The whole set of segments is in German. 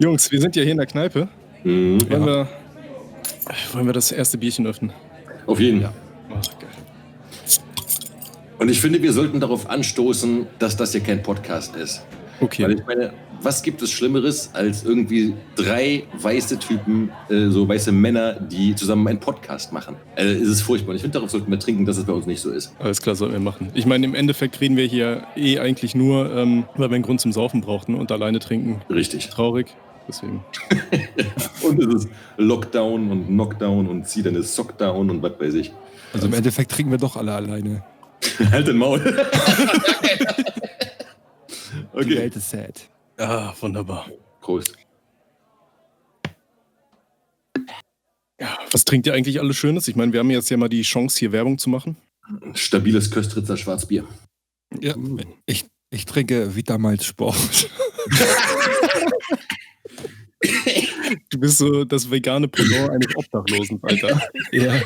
Jungs, wir sind ja hier in der Kneipe. Mhm. Wollen, wir, wollen wir das erste Bierchen öffnen? Auf jeden. Ja. Ach, geil. Und ich finde, wir sollten darauf anstoßen, dass das hier kein Podcast ist. Okay. Weil ich meine, was gibt es Schlimmeres als irgendwie drei weiße Typen, äh, so weiße Männer, die zusammen einen Podcast machen? Äh, es ist furchtbar. Und ich finde, darauf sollten wir trinken, dass es bei uns nicht so ist. Alles klar, sollten wir machen. Ich meine, im Endeffekt reden wir hier eh eigentlich nur, ähm, weil wir einen Grund zum Saufen brauchten und alleine trinken. Richtig. Traurig. Deswegen. Und es ist Lockdown und Knockdown und zieh deine Sockdown und was weiß ich. Also im Endeffekt trinken wir doch alle alleine. halt den Maul. Die okay. Welt ist sad. Ah, wunderbar. Prost. Ja, was trinkt ihr eigentlich alles Schönes? Ich meine, wir haben jetzt ja mal die Chance, hier Werbung zu machen. Stabiles Köstritzer Schwarzbier. Ja. Ich, ich trinke Vitamalz Sport. Du bist so das vegane Pendant eines Obdachlosen, Alter. ja.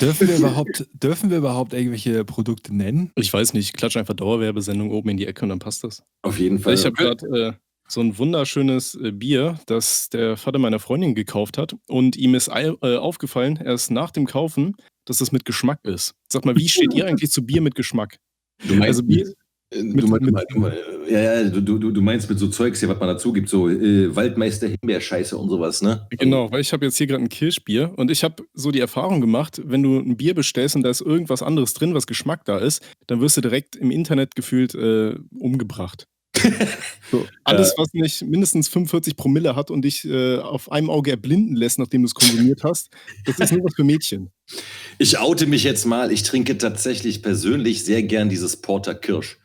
dürfen, wir überhaupt, dürfen wir überhaupt irgendwelche Produkte nennen? Ich weiß nicht, ich klatsche einfach Dauerwerbesendung oben in die Ecke und dann passt das. Auf jeden Fall. Ich habe gerade äh, so ein wunderschönes äh, Bier, das der Vater meiner Freundin gekauft hat. Und ihm ist äh, aufgefallen, erst nach dem Kaufen, dass es mit Geschmack ist. Sag mal, wie steht ihr eigentlich zu Bier mit Geschmack? Du meinst, Also Bier, mit- du, meinst, mit- du, meinst- ja, ja, du, du, du meinst mit so Zeugs hier, was man dazu gibt, so äh, Waldmeister Himbeerscheiße und sowas, ne? Genau, weil ich habe jetzt hier gerade ein Kirschbier und ich habe so die Erfahrung gemacht, wenn du ein Bier bestellst und da ist irgendwas anderes drin, was Geschmack da ist, dann wirst du direkt im Internet gefühlt äh, umgebracht. So, alles, was nicht mindestens 45 Promille hat und dich äh, auf einem Auge erblinden lässt, nachdem du es konsumiert hast, das ist nur was für Mädchen. Ich oute mich jetzt mal. Ich trinke tatsächlich persönlich sehr gern dieses Porter Kirsch.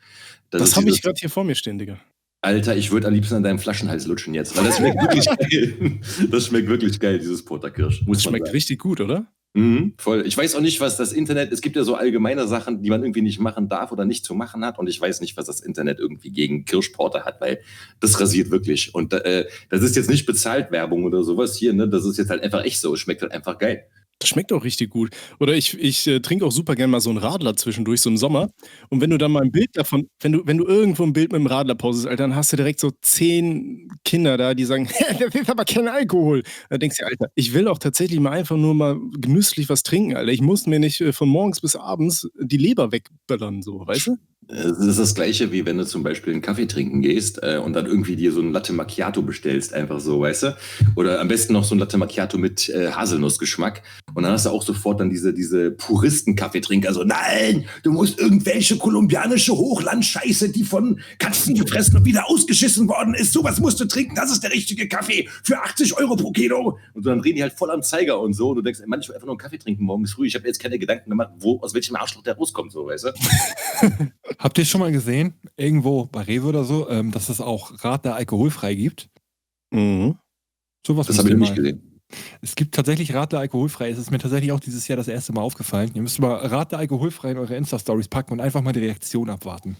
Das, ist habe ich gerade hier vor mir stehen, Digga. Alter, ich würde am liebsten an deinem Flaschenhals lutschen jetzt, weil das schmeckt wirklich geil. Das schmeckt wirklich geil, dieses Porter Kirsch. Muss Das schmeckt sagen. richtig gut, oder? Mhm, voll. Ich weiß auch nicht, was das Internet, es gibt ja so allgemeine Sachen, die man irgendwie nicht machen darf oder nicht zu machen hat. Und ich weiß nicht, was das Internet irgendwie gegen Kirschporter hat, weil das rasiert wirklich. Und äh, das ist jetzt nicht bezahlt Werbung oder sowas hier, ne? Das ist jetzt halt einfach echt so. Es schmeckt halt einfach geil. Das schmeckt auch richtig gut. Oder ich, ich äh, trinke auch super gerne mal so einen Radler zwischendurch, so im Sommer. Und wenn du dann mal ein Bild davon, wenn du, wenn du irgendwo ein Bild mit dem Radler postest, Alter, dann hast du direkt so zehn Kinder da, die sagen, das ist aber kein Alkohol. Da denkst du, Alter, ich will auch tatsächlich mal einfach nur mal genüsslich was trinken, Alter. Ich muss mir nicht äh, von morgens bis abends die Leber wegböllern, so, weißt du? Es ist das Gleiche, wie wenn du zum Beispiel einen Kaffee trinken gehst äh, und dann irgendwie dir so ein Latte Macchiato bestellst, einfach so, weißt du? Oder am besten noch so ein Latte Macchiato mit äh, Haselnussgeschmack. Und dann hast du auch sofort dann diese, diese Puristen-Kaffeetrinker, so, nein, du musst irgendwelche kolumbianische Hochlandscheiße, die von Katzen gefressen und wieder ausgeschissen worden ist, sowas musst du trinken, das ist der richtige Kaffee für 80 Euro pro Kilo. Und dann drehen die halt voll am Zeiger und so. Und du denkst, ey, will einfach nur einen Kaffee trinken morgens früh. Ich habe jetzt keine Gedanken gemacht, wo, aus welchem Arschloch der rauskommt, so, weißt du? Habt ihr schon mal gesehen, irgendwo bei Rewe oder so, ähm, dass es auch Radler alkoholfrei gibt? Mhm. Sowas Das müsst habe ich nicht gesehen. Es gibt tatsächlich Radler alkoholfrei. Es ist mir tatsächlich auch dieses Jahr das erste Mal aufgefallen. Ihr müsst mal Radler alkoholfrei in eure Insta-Stories packen und einfach mal die Reaktion abwarten.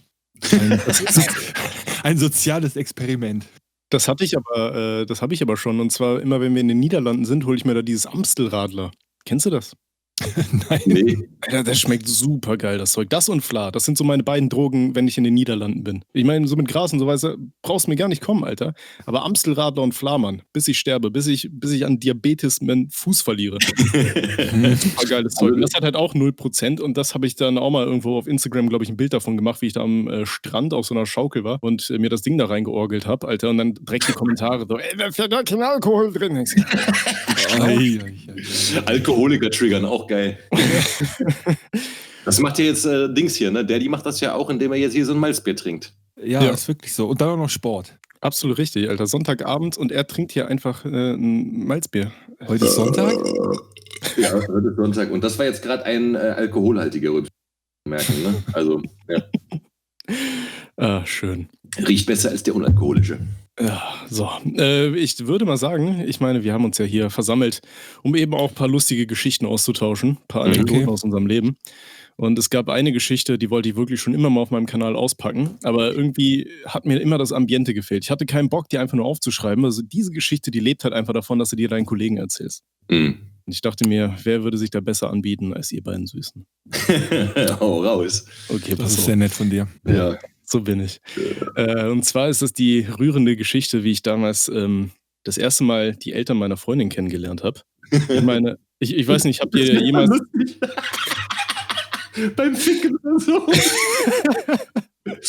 Ein, ein soziales Experiment. Das hatte ich aber, äh, das habe ich aber schon. Und zwar immer, wenn wir in den Niederlanden sind, hole ich mir da dieses Amstelradler. Kennst du das? Nein. Nee. Alter, das schmeckt super geil, das Zeug. Das und Fla, das sind so meine beiden Drogen, wenn ich in den Niederlanden bin. Ich meine, so mit Gras und so weiter brauchst du mir gar nicht kommen, Alter. Aber Amstelradler und Fla, Mann, bis ich sterbe, bis ich, bis ich an Diabetes meinen Fuß verliere. super geiles Zeug. Und das hat halt auch 0% und das habe ich dann auch mal irgendwo auf Instagram, glaube ich, ein Bild davon gemacht, wie ich da am äh, Strand auf so einer Schaukel war und äh, mir das Ding da reingeorgelt habe, Alter. Und dann direkt die Kommentare so, ey, da ist ja gar kein Alkohol drin. Alkoholiker triggern, auch geil. das macht ja jetzt äh, Dings hier, ne? Daddy macht das ja auch, indem er jetzt hier so ein Malzbier trinkt. Ja, Ja. ist wirklich so. Und dann auch noch Sport. Absolut richtig, Alter. Sonntagabend und er trinkt hier einfach äh, ein Malzbier. Heute ist Sonntag. Ja, heute ist Sonntag. Und das war jetzt gerade ein äh, alkoholhaltiger Rübs. Merken, ne? Also, ja. Ah, schön. Riecht besser als der unalkoholische. Ja, so. Äh, ich würde mal sagen, ich meine, wir haben uns ja hier versammelt, um eben auch ein paar lustige Geschichten auszutauschen, ein paar Mhm. Anekdoten Okay. aus unserem Leben. Und es gab eine Geschichte, die wollte ich wirklich schon immer mal auf meinem Kanal auspacken, aber irgendwie hat mir immer das Ambiente gefehlt. Ich hatte keinen Bock, die einfach nur aufzuschreiben. Also diese Geschichte, die lebt halt einfach davon, dass du dir deinen Kollegen erzählst. Mhm. Und ich dachte mir, wer würde sich da besser anbieten als ihr beiden Süßen? Hau raus. Okay, Das pass ist auf. sehr nett von dir. Ja. So bin ich. Äh, und zwar ist es die rührende Geschichte, wie ich damals ähm, das erste Mal die Eltern meiner Freundin kennengelernt habe. Ich meine, ich, ich weiß nicht, habt ihr jemals. Beim Ficken oder so.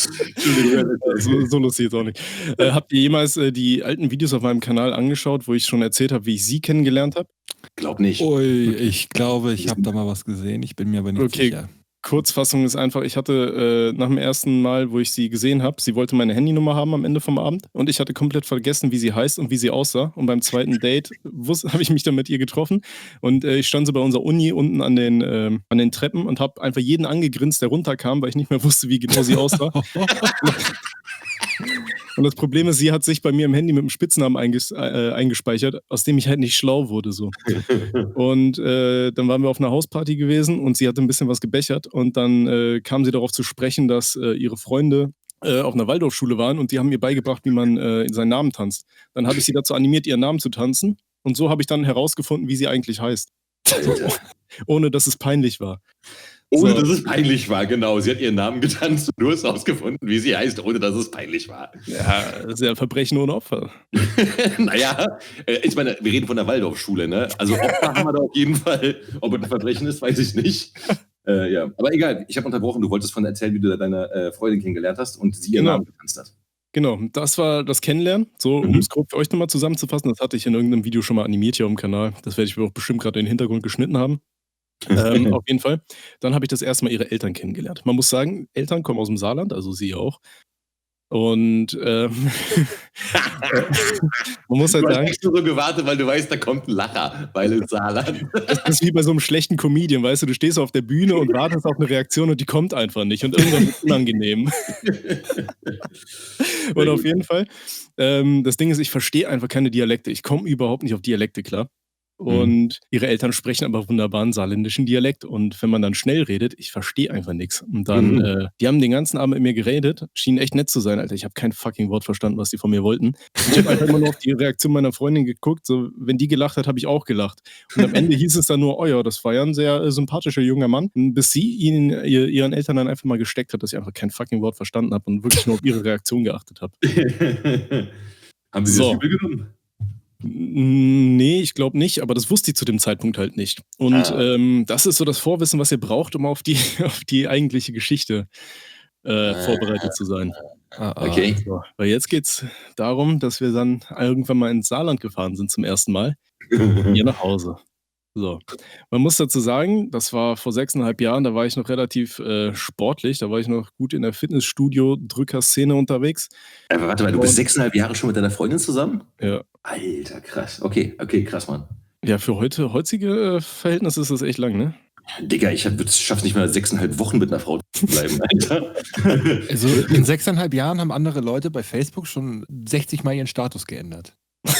so, so lustig ist auch nicht. Äh, habt ihr jemals äh, die alten Videos auf meinem Kanal angeschaut, wo ich schon erzählt habe, wie ich sie kennengelernt habe? Glaub nicht. Ui, ich glaube, ich habe da mal was gesehen. Ich bin mir aber nicht Okay. sicher. Kurzfassung ist einfach, ich hatte äh, nach dem ersten Mal, wo ich sie gesehen habe, sie wollte meine Handynummer haben am Ende vom Abend und ich hatte komplett vergessen, wie sie heißt und wie sie aussah. Und beim zweiten Date habe ich mich dann mit ihr getroffen und äh, ich stand so bei unserer Uni unten an den, ähm, an den Treppen und habe einfach jeden angegrinst, der runterkam, weil ich nicht mehr wusste, wie genau sie aussah. Und das Problem ist, sie hat sich bei mir im Handy mit einem Spitznamen einges äh, eingespeichert, aus dem ich halt nicht schlau wurde. So. Und äh, dann waren wir auf einer Hausparty gewesen und sie hatte ein bisschen was gebechert und dann äh, kam sie darauf zu sprechen, dass äh, ihre Freunde äh, auf einer Waldorfschule waren und die haben mir beigebracht, wie man äh, seinen Namen tanzt. Dann habe ich sie dazu animiert, ihren Namen zu tanzen und so habe ich dann herausgefunden, wie sie eigentlich heißt. Ohne dass es peinlich war. Ohne So. dass es peinlich war, genau. Sie hat ihren Namen getanzt und du hast rausgefunden, wie sie heißt, ohne dass es peinlich war. Ja, das ist ja Verbrechen ohne Opfer. naja, äh, ich meine, wir reden von der Waldorfschule, ne? Also Opfer haben wir da auf jeden Fall. Ob es ein Verbrechen ist, weiß ich nicht. Äh, ja, aber egal, ich habe unterbrochen. Du wolltest von erzählen, wie du da deine äh, Freundin kennengelernt hast und sie ihren Genau. Namen getanzt hat. Genau, das war das Kennenlernen. So, um Mhm. es grob für euch nochmal zusammenzufassen, das hatte ich in irgendeinem Video schon mal animiert hier auf dem Kanal. Das werde ich auch bestimmt gerade in den Hintergrund geschnitten haben. Ähm, auf jeden Fall. Dann habe ich das erste Mal ihre Eltern kennengelernt. Man muss sagen, Eltern kommen aus dem Saarland, also sie auch. Und ähm, man muss halt Du hast sagen, echt nur so gewartet, weil du weißt, da kommt ein Lacher, weil im Saarland. das ist wie bei so einem schlechten Comedian, weißt du, du stehst auf der Bühne und wartest auf eine Reaktion und die kommt einfach nicht und irgendwann wird es unangenehm. Und auf jeden Fall, ähm, das Ding ist, ich verstehe einfach keine Dialekte. Ich komme überhaupt nicht auf Dialekte klar. Und ihre Eltern sprechen aber wunderbaren saarländischen Dialekt. Und wenn man dann schnell redet, ich verstehe einfach nichts. Und dann, Mhm. äh, die haben den ganzen Abend mit mir geredet, schienen echt nett zu sein, Alter. Ich habe kein fucking Wort verstanden, was die von mir wollten. Ich habe einfach immer nur auf die Reaktion meiner Freundin geguckt. So, wenn die gelacht hat, habe ich auch gelacht. Und am Ende hieß es dann nur, oh ja, das war ja ein sehr äh, sympathischer junger Mann. Bis sie ihnen, ihr, ihren Eltern dann einfach mal gesteckt hat, dass ich einfach kein fucking Wort verstanden habe und wirklich nur auf ihre Reaktion geachtet habe. Haben sie So. das übel genommen? Nee, ich glaube nicht, aber das wusste ich zu dem Zeitpunkt halt nicht. Und Ah. ähm, das ist so das Vorwissen, was ihr braucht, um auf die, auf die eigentliche Geschichte äh, vorbereitet zu sein. Ah, ah. Okay. So, weil jetzt geht's darum, dass wir dann irgendwann mal ins Saarland gefahren sind zum ersten Mal. Hier nach Hause. So. Man muss dazu sagen, das war vor sechseinhalb Jahren, da war ich noch relativ äh, sportlich, da war ich noch gut in der Fitnessstudio-Drücker-Szene unterwegs. Aber warte mal, du bist Und- sechseinhalb Jahre schon mit deiner Freundin zusammen? Ja. Alter, krass. Okay, okay, krass, Mann. Ja, für heute, heutige äh, Verhältnisse ist das echt lang, ne? Digga, ich schaff's nicht mal sechseinhalb Wochen mit einer Frau zu bleiben, Alter. Also in sechseinhalb Jahren haben andere Leute bei Facebook schon 60 Mal ihren Status geändert.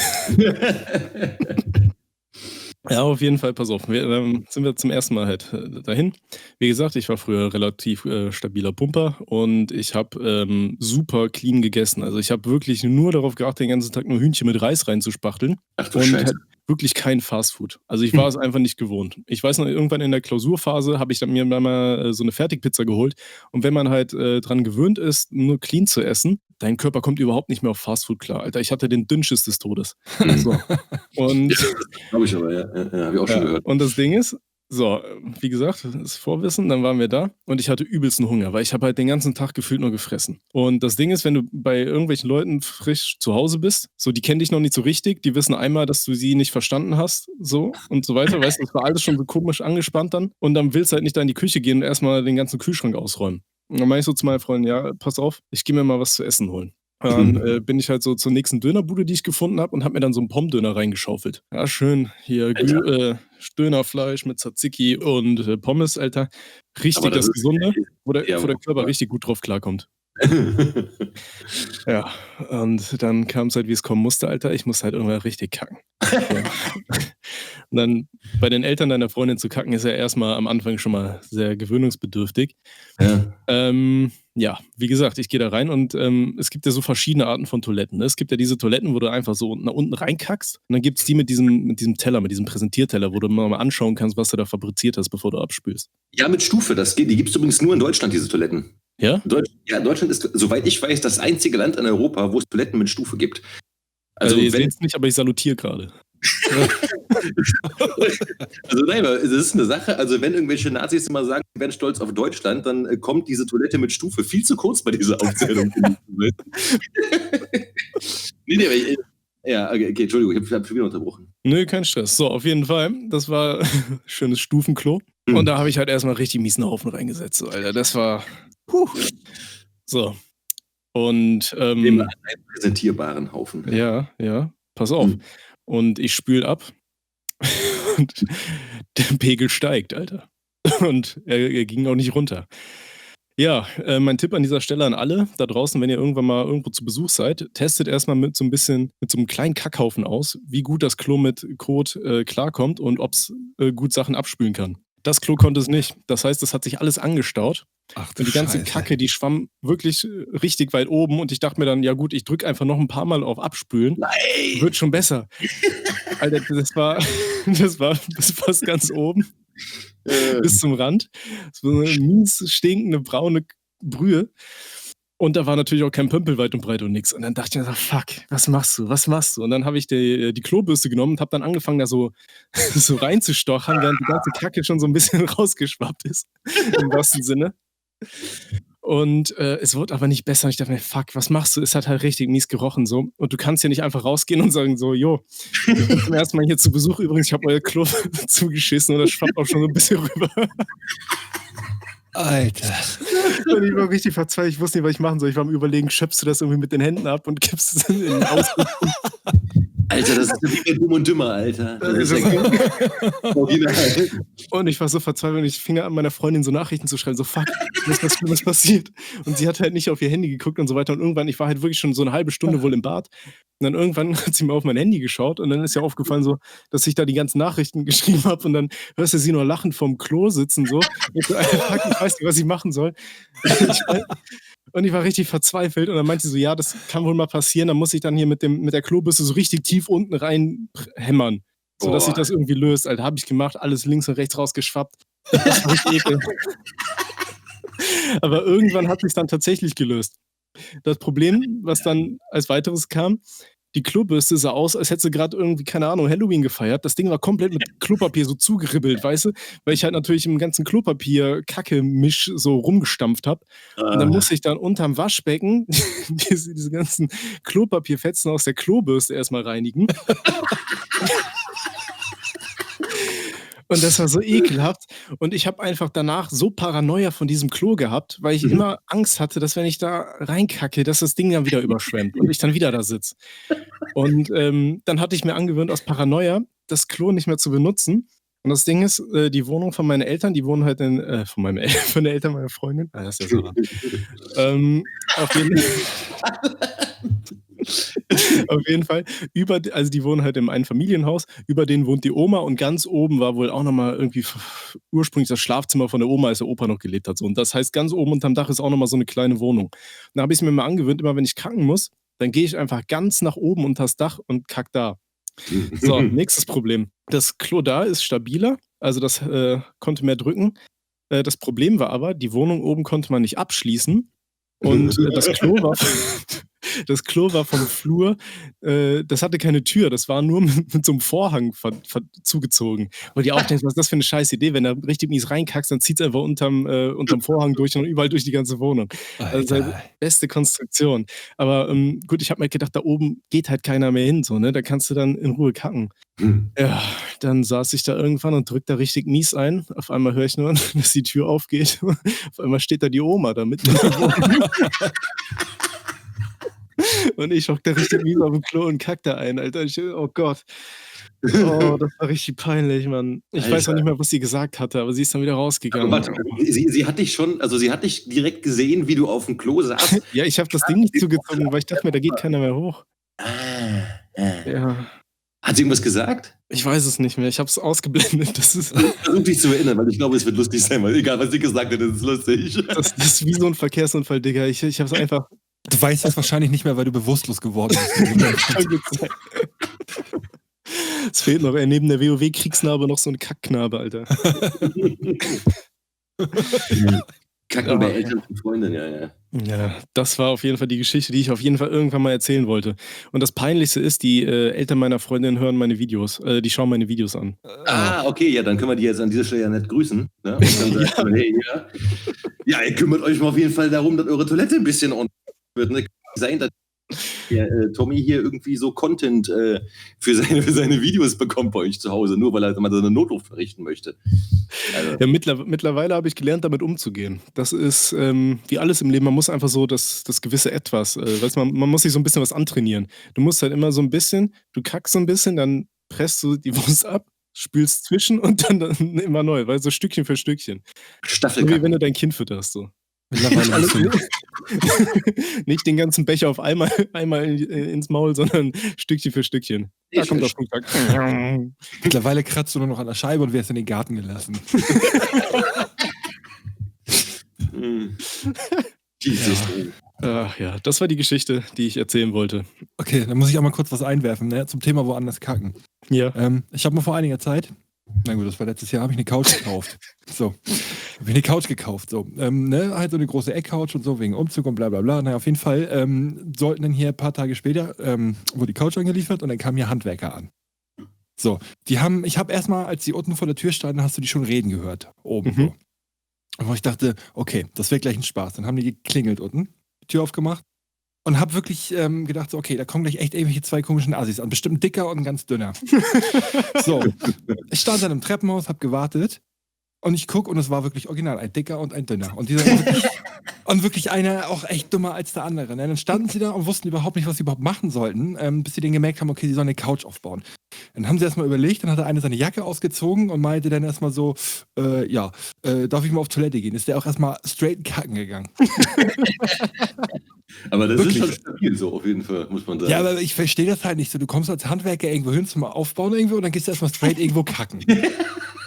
Ja, auf jeden Fall, pass auf. Wir, ähm, sind wir zum ersten Mal halt äh, dahin. Wie gesagt, ich war früher relativ äh, stabiler Pumper und ich habe ähm, super clean gegessen. Also ich habe wirklich nur darauf geachtet, den ganzen Tag nur Hühnchen mit Reis reinzuspachteln Ach du und Scheiße. halt wirklich kein Fastfood. Also ich war es einfach nicht gewohnt. Ich weiß noch, irgendwann in der Klausurphase habe ich dann mir mal äh, so eine Fertigpizza geholt und wenn man halt äh, dran gewöhnt ist, nur clean zu essen, dein Körper kommt überhaupt nicht mehr auf Fastfood klar. Alter, ich hatte den Dünnschiss des Todes. So. Und Glaube ich aber, ja. ja, ja Habe ich auch schon ja, gehört. Und das Ding ist, so, wie gesagt, das Vorwissen, dann waren wir da und ich hatte übelsten Hunger, weil ich habe halt den ganzen Tag gefühlt nur gefressen. Und das Ding ist, wenn du bei irgendwelchen Leuten frisch zu Hause bist, so, die kennen dich noch nicht so richtig, die wissen einmal, dass du sie nicht verstanden hast, so und so weiter, weißt du, das war alles schon so komisch angespannt dann und dann willst du halt nicht da in die Küche gehen und erstmal den ganzen Kühlschrank ausräumen. Dann meine ich so zu meinen Freunden, ja, pass auf, ich gehe mir mal was zu essen holen. Dann äh, bin ich halt so zur nächsten Dönerbude, die ich gefunden habe, und habe mir dann so einen Pommdöner reingeschaufelt. Ja, schön. Hier. Gü- äh, Dönerfleisch mit Tzatziki und äh, Pommes, Alter. Richtig das, ist- Gesunde, wo der, Ja, wo der Körper richtig gut drauf klarkommt. Ja, und dann kam es halt, wie es kommen musste, Alter. Ich musste halt irgendwann richtig kacken. Und dann bei den Eltern deiner Freundin zu kacken, ist ja erstmal am Anfang schon mal sehr gewöhnungsbedürftig. ja. Ähm, ja, wie gesagt, ich gehe da rein und ähm, es gibt ja so verschiedene Arten von Toiletten. Ne? Es gibt ja diese Toiletten, wo du einfach so nach unten reinkackst und dann gibt es die mit diesem, mit diesem Teller, mit diesem Präsentierteller, wo du mal mal anschauen kannst, was du da fabriziert hast, bevor du abspülst. ja, mit Stufe. Das. Die gibt es übrigens nur in Deutschland, diese Toiletten. Ja? Deutsch, ja, Deutschland ist, soweit ich weiß, das einzige Land in Europa, wo es Toiletten mit Stufe gibt. Also, Also, ihr seht es nicht, aber ich salutiere gerade. also nein, aber es ist eine Sache, also wenn irgendwelche Nazis immer sagen, wir werden stolz auf Deutschland, dann äh, kommt diese Toilette mit Stufe viel zu kurz bei dieser Aufzählung. nee, nee, ich, ja, okay, okay, Entschuldigung, ich habe schon wieder unterbrochen. Nö, kein Stress. So, auf jeden Fall. Das war schönes Stufenklo. Hm. Und da habe ich halt erstmal richtig miesen Haufen reingesetzt, so, Alter. Das war. Puh. So. Und ähm, einen präsentierbaren Haufen. ja, ja, pass auf. Hm. Und ich spül ab. Und der Pegel steigt, Alter. Und er, er ging auch nicht runter. Ja, äh, mein Tipp an dieser Stelle an alle da draußen, wenn ihr irgendwann mal irgendwo zu Besuch seid, testet erstmal mit so ein bisschen, mit so einem kleinen Kackhaufen aus, wie gut das Klo mit Kot äh, klarkommt und ob es äh, gut Sachen abspülen kann. Das Klo konnte es nicht. Das heißt, es hat sich alles angestaut. Ach Und die ganze Kacke, die schwamm wirklich äh, richtig weit oben. Und ich dachte mir dann, ja gut, ich drücke einfach noch ein paar Mal auf Abspülen. Nein! Wird schon besser. Alter, das war, das war bis fast ganz oben, Äh, bis zum Rand. So eine mies stinkende braune Brühe. Und da war natürlich auch kein Pömpel weit und breit und nix. Und dann dachte ich mir so, fuck, was machst du, was machst du? Und dann habe ich die, die Klobürste genommen und habe dann angefangen, da so, so reinzustochern, während die ganze Kacke schon so ein bisschen rausgeschwappt ist. Im wahrsten Sinne. Und äh, es wurde aber nicht besser. Und ich dachte mir, fuck, was machst du? Es hat halt richtig mies gerochen so. Und du kannst ja nicht einfach rausgehen und sagen so, jo, ich bin zum ersten Mal hier zu Besuch übrigens, ich habe euer Klo zugeschissen und das schwappt auch schon so ein bisschen rüber. Alter. Und ich war richtig verzweifelt, ich wusste nicht, was ich machen soll. Ich war am überlegen, schöpfst du das irgendwie mit den Händen ab und gibst es in den Ausguck. Alter, das ist wie bei Dumm und Dümmer, Alter. Ja. Und ich war so verzweifelt ich fing an, meiner Freundin so Nachrichten zu schreiben, so fuck, ist was Schlimmes passiert. Und sie hat halt nicht auf ihr Handy geguckt und so weiter. Und irgendwann, ich war halt wirklich schon so eine halbe Stunde wohl im Bad. Und dann irgendwann hat sie mir auf mein Handy geschaut und dann ist ihr aufgefallen, so, dass ich da die ganzen Nachrichten geschrieben habe und dann hörst du sie nur lachend vorm Klo sitzen, so. Und ich so, Alter, ich weiß nicht, was ich machen soll. Ich, und ich war richtig verzweifelt und dann meinte sie so, ja, das kann wohl mal passieren, dann muss ich dann hier mit, dem, mit der Klobürste so richtig tief unten rein hämmern, sodass sich das irgendwie löst. Alter, habe ich gemacht, alles links und rechts rausgeschwappt. Das war richtig ekel. Aber irgendwann hat sich dann tatsächlich gelöst. Das Problem, was dann als weiteres kam, die Klobürste sah aus, als hätte sie gerade irgendwie, keine Ahnung, Halloween gefeiert. Das Ding war komplett mit Klopapier so zugeribbelt, weißt du? Weil ich halt natürlich im ganzen Klopapier-Kacke-Misch so rumgestampft habe. Und dann musste ich dann unterm Waschbecken diese, diese ganzen Klopapierfetzen aus der Klobürste erstmal reinigen. Und das war so ekelhaft. Und ich habe einfach danach so Paranoia von diesem Klo gehabt, weil ich Mhm. immer Angst hatte, dass wenn ich da reinkacke, dass das Ding dann wieder überschwemmt und ich dann wieder da sitze. Und ähm, dann hatte ich mir angewöhnt, aus Paranoia das Klo nicht mehr zu benutzen. Und das Ding ist, äh, die Wohnung von meinen Eltern, die wohnen halt in, äh, von meinem El von der Eltern meiner Freundin. Ah, das ist ja so. ähm, auf jeden Auf jeden Fall. Über, also die wohnen halt im Einfamilienhaus. Über denen wohnt die Oma und ganz oben war wohl auch nochmal irgendwie ursprünglich das Schlafzimmer von der Oma, als der Opa noch gelebt hat. So. Und das heißt, ganz oben unterm Dach ist auch nochmal so eine kleine Wohnung. Da habe ich es mir mal angewöhnt, immer wenn ich kacken muss, dann gehe ich einfach ganz nach oben unter das Dach und kack da. So, nächstes Problem. Das Klo da ist stabiler, also das äh, konnte mehr drücken. Äh, das Problem war aber, die Wohnung oben konnte man nicht abschließen. Und äh, das Klo war. Das Klo war vom Flur, äh, das hatte keine Tür, das war nur mit, mit so einem Vorhang ver, ver, zugezogen. Weil die auch denken, was ist das für eine scheiß Idee? Wenn da richtig mies reinkackst, dann zieht es einfach unterm, äh, unterm Vorhang durch und überall durch die ganze Wohnung. Also Alter. beste Konstruktion. Aber ähm, gut, ich habe mir gedacht, da oben geht halt keiner mehr hin, so, ne? Da kannst du dann in Ruhe kacken. Ja, dann saß ich da irgendwann und drückt da richtig mies ein. Auf einmal höre ich nur, dass die Tür aufgeht. Auf einmal steht da die Oma da mitten. Und ich hock da richtig mies auf dem Klo und kack da ein, Alter. Ich, oh Gott. Oh, das war richtig peinlich, Mann. Ich weiß auch Alter. nicht mehr, was sie gesagt hatte, aber sie ist dann wieder rausgegangen. warte, sie, sie hat dich schon, also sie hat dich direkt gesehen, wie du auf dem Klo saßt. Ja, ich habe das Ding nicht zugezogen, weil ich dachte mir, da geht keiner mehr hoch. ah, ah. Ja, Hat sie irgendwas gesagt? ich weiß es nicht mehr. Ich habe es ausgeblendet. Das ist, Versuch dich zu erinnern, weil ich glaube, es wird lustig sein, weil egal, was sie gesagt hat, das ist lustig. das, das ist wie so ein Verkehrsunfall, Digga. Ich, ich habe es einfach Du weißt das wahrscheinlich nicht mehr, weil du bewusstlos geworden bist. Es fehlt noch, ey, neben der WoW-Kriegsnarbe noch so ein Kackknarbe, Alter. Kacken bei Eltern und Freundinnen, ja, ja. Ja, das war auf jeden Fall die Geschichte, die ich auf jeden Fall irgendwann mal erzählen wollte. Und das Peinlichste ist, die äh, Eltern meiner Freundin hören meine Videos, äh, die schauen meine Videos an. Ah, okay, ja, dann können wir die jetzt an dieser Stelle ja nicht grüßen. Ne? Und dann sagen wir, hey, ja. ja, ihr kümmert euch mal auf jeden Fall darum, dass eure Toilette ein bisschen ordentlich wird. Ne? Nicht sein, dass der, äh, Tommy hier irgendwie so Content äh, für, seine, für seine Videos bekommt bei euch zu Hause, nur weil er mal seine Notruf verrichten möchte. Also, Ja, mittler mittlerweile habe ich gelernt, damit umzugehen. Das ist ähm, wie alles im Leben, man muss einfach so das, das gewisse Etwas, äh, weißt, man, man muss sich so ein bisschen was antrainieren. Du musst halt immer so ein bisschen, du kackst so ein bisschen, dann presst du die Wurst ab, spülst zwischen und dann, dann immer neu, weil so Stückchen für Stückchen. So wie wenn du dein Kind fütterst. So. Mittlerweile du, nicht den ganzen Becher auf einmal, einmal in, äh, ins Maul, sondern Stückchen für Stückchen. Da Ich- kommt das Frühstück. mittlerweile kratzt du nur noch an der Scheibe und wirst in den Garten gelassen. Hm. Jesus. Ach ja, das war die Geschichte, die ich erzählen wollte. Okay, dann muss ich auch mal kurz was einwerfen, ne? Zum Thema woanders kacken. Ja. Ähm, ich habe mal vor einiger Zeit, na gut, das war letztes Jahr, habe ich eine Couch gekauft. So, habe ich eine Couch gekauft. So, ähm, ne, halt so eine große Eckcouch und so wegen Umzug und bla bla bla. Naja, auf jeden Fall ähm, sollten dann hier ein paar Tage später, ähm, wurde die Couch angeliefert und dann kamen hier Handwerker an. So, die haben, ich habe erstmal, als die unten vor der Tür standen, hast du die schon reden gehört. Oben Mhm. so. Und wo ich dachte, okay, das wird gleich ein Spaß. Dann haben die geklingelt unten, die Tür aufgemacht und habe wirklich ähm, gedacht, so, okay, da kommen gleich echt irgendwelche zwei komischen Assis an. Bestimmt dicker und ganz dünner. so, ich stand dann im Treppenhaus, habe gewartet und ich gucke und es war wirklich original, ein dicker und ein dünner. Und, dieser wirklich, und wirklich einer auch echt dümmer als der andere. Ne? Dann standen sie da und wussten überhaupt nicht, was sie überhaupt machen sollten, ähm, bis sie dann gemerkt haben, okay, sie sollen eine Couch aufbauen. Dann haben sie erstmal überlegt, dann hat der eine seine Jacke ausgezogen und meinte dann erstmal so, äh, ja, äh, darf ich mal auf Toilette gehen? Ist der auch erstmal straight kacken gegangen. Aber das Wirklich? ist schon stabil so, auf jeden Fall, muss man sagen. Ja, aber ich verstehe das halt nicht so. Du kommst als Handwerker irgendwo hin zum Aufbauen irgendwo und dann gehst du erstmal straight irgendwo kacken.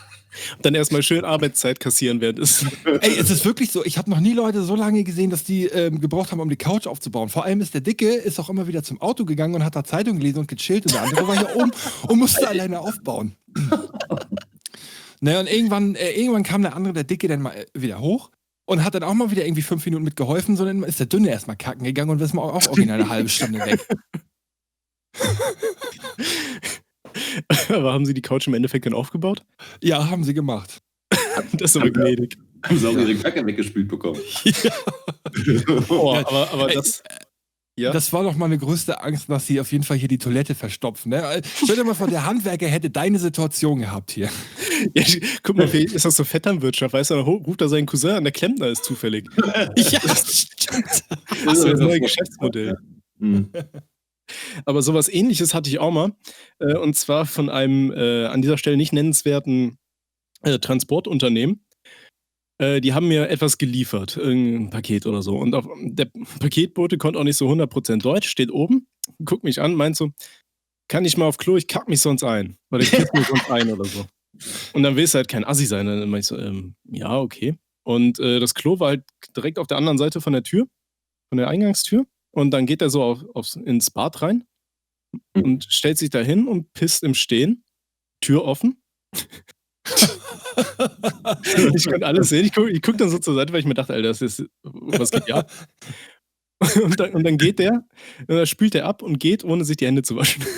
Dann erstmal schön Arbeitszeit kassieren während es. Ey, es ist wirklich so. Ich habe noch nie Leute so lange gesehen, dass die ähm, gebraucht haben, um die Couch aufzubauen. Vor allem ist der Dicke, ist auch immer wieder zum Auto gegangen und hat da Zeitung gelesen und gechillt und der andere war hier oben und musste alleine aufbauen. naja, und irgendwann, äh, irgendwann kam der andere, der Dicke, dann mal äh, wieder hoch und hat dann auch mal wieder irgendwie fünf Minuten mitgeholfen, sondern ist der Dünne erstmal kacken gegangen und ist mal auch original eine halbe Stunde weg. Aber haben sie die Couch im Endeffekt dann aufgebaut? Ja, haben sie gemacht. Das ist aber gnädig. Haben sie auch ihre Kacke weggespült bekommen. Ja, aber, aber ey, das. Ja. Das war noch meine größte Angst, dass sie auf jeden Fall hier die Toilette verstopfen. Ne? Stell dir mal vor, der Handwerker hätte deine Situation gehabt hier. Ja, guck mal, vielleicht ist das so Vetternwirtschaft, weißt du, dann ruft er seinen Cousin an, der Klempner ist zufällig. ja, stimmt. Das ist das neue Geschäftsmodell. Hm. Aber sowas ähnliches hatte ich auch mal. Äh, und zwar von einem äh, an dieser Stelle nicht nennenswerten äh, Transportunternehmen. Äh, die haben mir etwas geliefert, irgendein Paket oder so. Und auf, der Paketbote konnte auch nicht so 100% Deutsch, steht oben, guckt mich an, meint so, kann ich mal auf Klo, ich kack mich sonst ein. Oder ich kipp mich sonst ein oder so. Und dann willst du halt kein Assi sein. Dann meinte ich so, ähm, ja, okay. Und äh, das Klo war halt direkt auf der anderen Seite von der Tür, von der Eingangstür. Und dann geht er so auf, aufs, ins Bad rein und stellt sich da hin und pisst im Stehen. Tür offen. ich konnte alles sehen. Ich gucke ich guck dann so zur Seite, weil ich mir dachte, Alter, das ist, was geht ja? Und dann, und dann geht der, und dann spült er ab und geht, ohne sich die Hände zu waschen.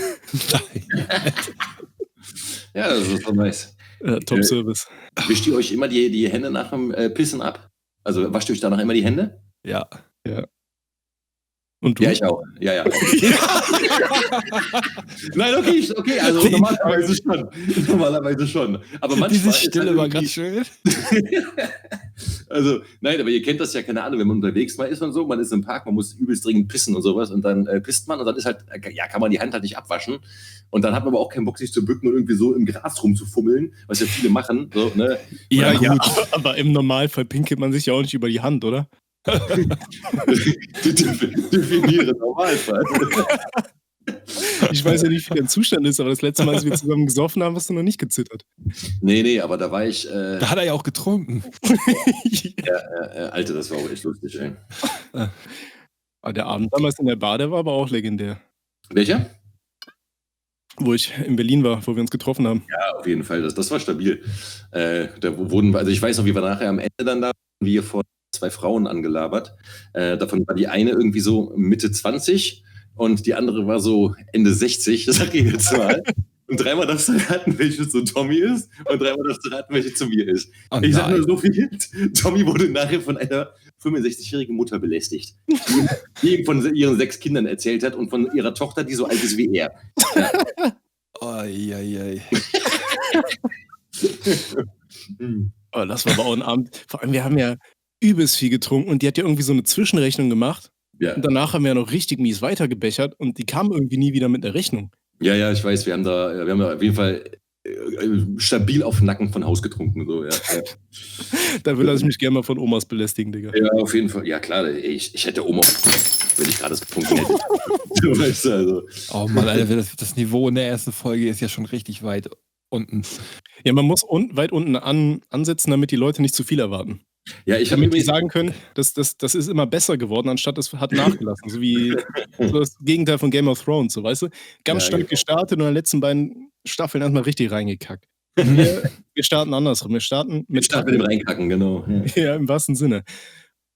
Ja, das ist doch nice. Äh, Top Äh, Service. Wischt ihr euch immer die, die Hände nach dem äh, Pissen ab? Also wascht ihr euch danach immer die Hände? Ja. Und du? Ja, ich auch. Ja, ja. Nein, okay, okay, also normalerweise schon. Normalerweise schon. Aber manchmal. Diese Stille halt war gerade irgendwie- schön. also, nein, aber ihr kennt das ja, keine Ahnung, wenn man unterwegs mal ist und so, man ist im Park, man muss übelst dringend pissen und sowas und dann äh, pisst man und dann ist halt, äh, ja, kann man die Hand halt nicht abwaschen und dann hat man aber auch keinen Bock, sich zu bücken und irgendwie so im Gras rumzufummeln, was ja viele machen, so, ne? Ja, ja, aber im Normalfall pinkelt man sich ja auch nicht über die Hand, oder? Definiere Normalfall. Ich weiß ja nicht, wie dein Zustand ist, aber das letzte Mal, als wir zusammen gesoffen haben, hast du noch nicht gezittert. Nee, nee, aber da war ich, äh, Da hat er ja auch getrunken. äh, äh, Alter, das war auch echt lustig, ey. Ah, der Abend damals in der Bar, der war aber auch legendär. Welcher? Wo ich in Berlin war, wo wir uns getroffen haben. Ja, auf jeden Fall, das, das war stabil. Äh, da wurden, also ich weiß noch, wie wir nachher am Ende dann da, wir vor zwei Frauen angelabert. Äh, davon war die eine irgendwie so Mitte 20 und die andere war so Ende 60, sag ich jetzt mal. Und dreimal darfst du raten, welche zu Tommy ist und dreimal darfst du raten, welche zu mir ist. Oh ich sag nur so viel. Tommy wurde nachher von einer 65-jährigen Mutter belästigt, die- ihm von ihren sechs Kindern erzählt hat und von ihrer Tochter, die so alt ist wie er. Oi, oi, oi. Hm. Oh, das war aber auch ein Abend. Vor allem, wir haben ja übelst viel getrunken und die hat ja irgendwie so eine Zwischenrechnung gemacht. Ja. Und danach haben wir ja noch richtig mies weitergebechert und die kam irgendwie nie wieder mit einer Rechnung. ja, ja, ich weiß, wir haben da, wir haben da auf jeden Fall äh, stabil auf den Nacken von Haus getrunken. So, ja. Ja. Da will er mich gerne mal von Omas belästigen, Digga. ja, auf jeden Fall. Ja, klar, ey, ich, ich hätte Oma, wenn ich gerade das getrunken hätte. du weißt also. Oh Mann, Alter, das, das Niveau in der ersten Folge ist ja schon richtig weit unten. Ja, man muss un weit unten an ansetzen, damit die Leute nicht zu viel erwarten. Ja, ich habe übrigens sagen können, das, das, das ist immer besser geworden, anstatt es hat nachgelassen. So wie so das Gegenteil von Game of Thrones, so weißt du? Ganz Ja, stark genau. gestartet und in den letzten beiden Staffeln erstmal richtig reingekackt. Wir, wir starten andersrum. Wir starten mit mit, Start mit dem Reinkacken, genau. Ja. Ja, im wahrsten Sinne.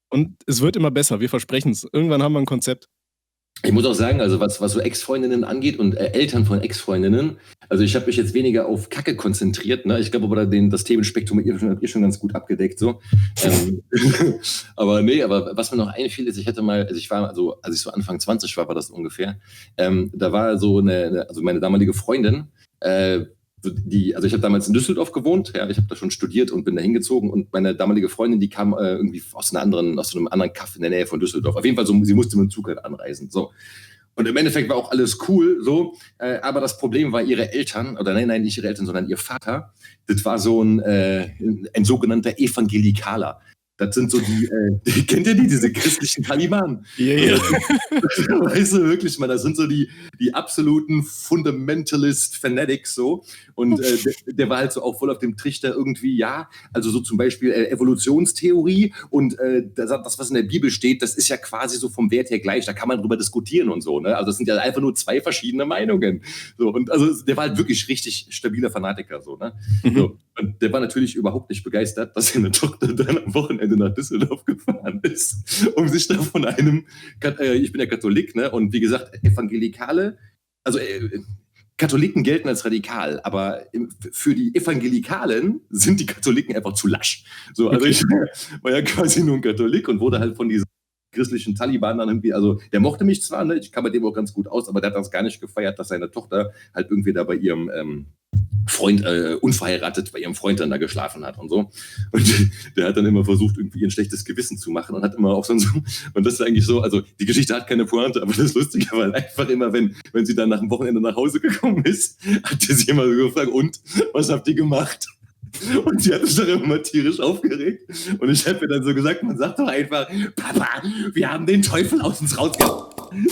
Und es wird immer besser, wir versprechen es. Irgendwann haben wir ein Konzept. Ich muss auch sagen, also was, was so Ex-Freundinnen angeht und äh, Eltern von Ex-Freundinnen, also ich habe mich jetzt weniger auf Kacke konzentriert. Ne? Ich glaube aber den, das Themenspektrum ihr schon, ihr schon ganz gut abgedeckt. So. ähm, aber nee, aber was mir noch einfiel, ist, ich hätte mal, also ich war, also als ich so Anfang 20 war, war das ungefähr, ähm, da war so eine, also meine damalige Freundin, äh, die, also ich habe damals in Düsseldorf gewohnt, ja, ich habe da schon studiert und bin da hingezogen und meine damalige Freundin, die kam äh, irgendwie aus einer anderen, aus einem anderen Kaff in der Nähe von Düsseldorf. Auf jeden Fall so, sie musste mit dem Zug halt anreisen. So. Und im Endeffekt war auch alles cool, so, äh, aber das Problem war ihre Eltern, oder nein, nein, nicht ihre Eltern, sondern ihr Vater, das war so ein, äh, ein sogenannter Evangelikaler. Das sind so die, äh, die kennt ihr die, diese christlichen Taliban? Ja, weißt du, wirklich mal, das sind so die, die absoluten Fundamentalist Fanatics so. Und äh, der, der war halt so auch voll auf dem Trichter irgendwie, ja, also so zum Beispiel äh, Evolutionstheorie und äh, das, das, was in der Bibel steht, das ist ja quasi so vom Wert her gleich, da kann man drüber diskutieren und so. Ne? Also das sind ja einfach nur zwei verschiedene Meinungen. So, und also der war halt wirklich richtig stabiler Fanatiker. So, ne? Mhm. So, und der war natürlich überhaupt nicht begeistert, dass seine Tochter dann am Wochenende nach Düsseldorf gefahren ist, um sich da von einem, äh, ich bin ja Katholik, ne? Und wie gesagt, Evangelikale, also äh, Katholiken gelten als radikal, aber für die Evangelikalen sind die Katholiken einfach zu lasch. So, also Okay. ich war ja quasi nur ein Katholik und wurde halt von diesen christlichen Taliban dann irgendwie, also der mochte mich zwar, ne, ich kam mit dem auch ganz gut aus, aber der hat das gar nicht gefeiert, dass seine Tochter halt irgendwie da bei ihrem ähm, Freund, äh, unverheiratet bei ihrem Freund dann da geschlafen hat und so. Und der hat dann immer versucht, irgendwie ihr ein schlechtes Gewissen zu machen und hat immer auch so, und das ist eigentlich so, also die Geschichte hat keine Pointe, aber das Lustige war halt einfach immer, wenn, wenn sie dann nach dem Wochenende nach Hause gekommen ist, hat sie immer so gefragt, und, was habt ihr gemacht? Und sie hat sich dann immer tierisch aufgeregt. Und ich habe mir dann so gesagt, man sagt doch einfach, Papa, wir haben den Teufel aus uns rausgehauen.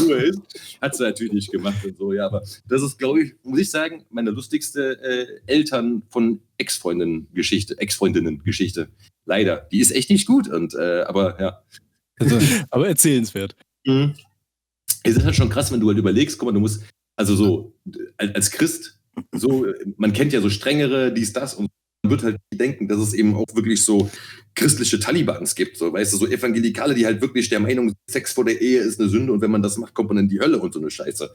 Ruhe ist. Hat sie natürlich nicht gemacht und so, ja. Aber das ist, glaube ich, muss ich sagen, meine lustigste äh, Eltern von Ex-Freundinnen-Geschichte, Ex-Freundinnen-Geschichte. Leider. Die ist echt nicht gut. Und, äh, aber ja. Also, Aber erzählenswert. Mhm. Es ist halt schon krass, wenn du halt überlegst, guck mal, du musst, also so, als Christ, so, man kennt ja so strengere, dies, das, und man wird halt denken, dass es eben auch wirklich so christliche Talibans gibt, so, weißt du, so Evangelikale, die halt wirklich der Meinung sind, Sex vor der Ehe ist eine Sünde und wenn man das macht, kommt man in die Hölle und so eine Scheiße.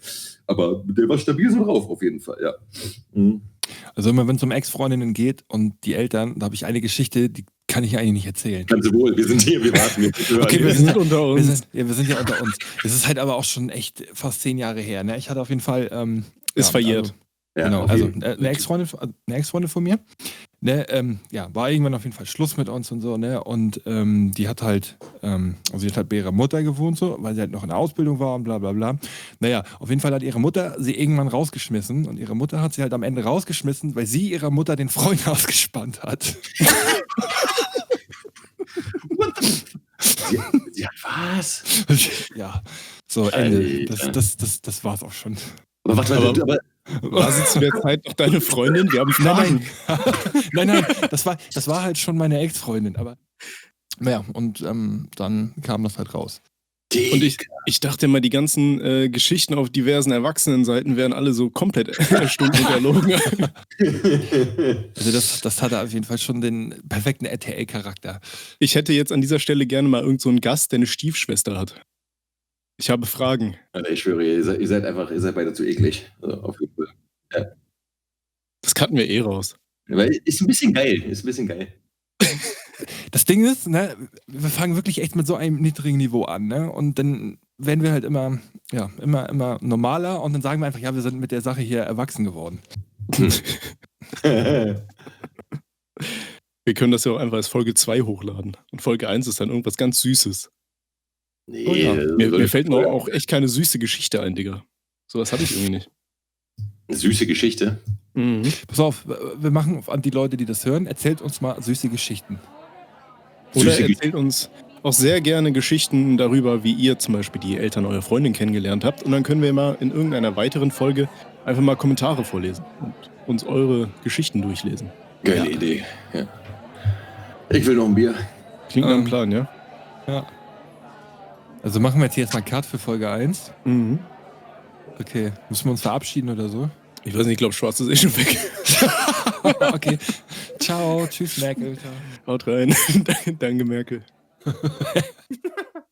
Aber der war stabil so drauf, auf jeden Fall, ja. Mhm. also immer wenn es um Ex-Freundinnen geht und die Eltern, da habe ich eine Geschichte, die kann ich eigentlich nicht erzählen. Ganz wohl, wir sind hier, wir warten. Wir, wir Okay, wir Wir sind- unter Wir uns. sind, ja, wir sind ja unter uns. Es ist halt aber auch schon echt fast zehn Jahre her. Ne? Ich hatte auf jeden Fall. Ähm, Ist ja, verjährt. Also, Ja, genau, auf also äh, eine Ex-Freundin eine Ex-Freundin von mir. Ne, ähm, ja, war irgendwann auf jeden Fall Schluss mit uns und so, ne? Und ähm, die hat halt, ähm, also sie hat halt bei ihrer Mutter gewohnt, so, weil sie halt noch in der Ausbildung war und bla bla bla. Naja, auf jeden Fall hat ihre Mutter sie irgendwann rausgeschmissen und ihre Mutter hat sie halt am Ende rausgeschmissen, weil sie ihrer Mutter den Freund ausgespannt hat. Sie, sie hat was? ja, so, Ende. Das, das, das, das war's auch schon. Aber warte, warte, Aber- aber, War sie zu der Zeit noch deine Freundin? Wir haben Fragen. nein, nein, das war, das war halt schon meine Ex-Freundin, aber naja, und ähm, dann kam das halt raus. Und ich, ich dachte immer, die ganzen äh, Geschichten auf diversen Erwachsenenseiten wären alle so komplett erstunken und erlogen. Also das, das hatte auf jeden Fall schon den perfekten RTL-Charakter. Ich hätte jetzt an dieser Stelle gerne mal irgendeinen so einen Gast, der eine Stiefschwester hat. Ich habe Fragen. Alter, ich schwöre, ihr seid, ihr seid einfach, ihr seid beide zu eklig. Also auf jeden Fall. Das cutten wir eh raus. Weil ist ein bisschen geil, ist ein bisschen geil. Das Ding ist, ne, wir fangen wirklich echt mit so einem niedrigen Niveau an, ne? Und dann werden wir halt immer, ja, immer, immer normaler und dann sagen wir einfach, ja, wir sind mit der Sache hier erwachsen geworden. Wir können das ja auch einfach als Folge 2 hochladen. Und Folge 1 ist dann irgendwas ganz Süßes. Nee, Oh ja. Mir, mir fällt noch auch echt keine süße Geschichte ein, Digga. Sowas hatte ich irgendwie nicht. Eine süße Geschichte. Mhm. Pass auf, wir machen an die Leute, die das hören, erzählt uns mal süße Geschichten. Oder Süße Ge- erzählt uns auch sehr gerne Geschichten darüber, wie ihr zum Beispiel die Eltern eurer Freundin kennengelernt habt. Und dann können wir mal in irgendeiner weiteren Folge einfach mal Kommentare vorlesen und uns eure Geschichten durchlesen. Geile Ja. Idee. Ja. Ich will noch ein Bier. Klingt nach einem Ähm. Plan, ja? Ja. Also machen wir jetzt hier erstmal Cut für Folge 1. Mhm. Okay, müssen wir uns verabschieden oder so? Ich weiß nicht, ich glaube, Schwarz ist eh schon weg. okay. Ciao, tschüss Merkel. Ciao. Haut rein. Danke, Merkel.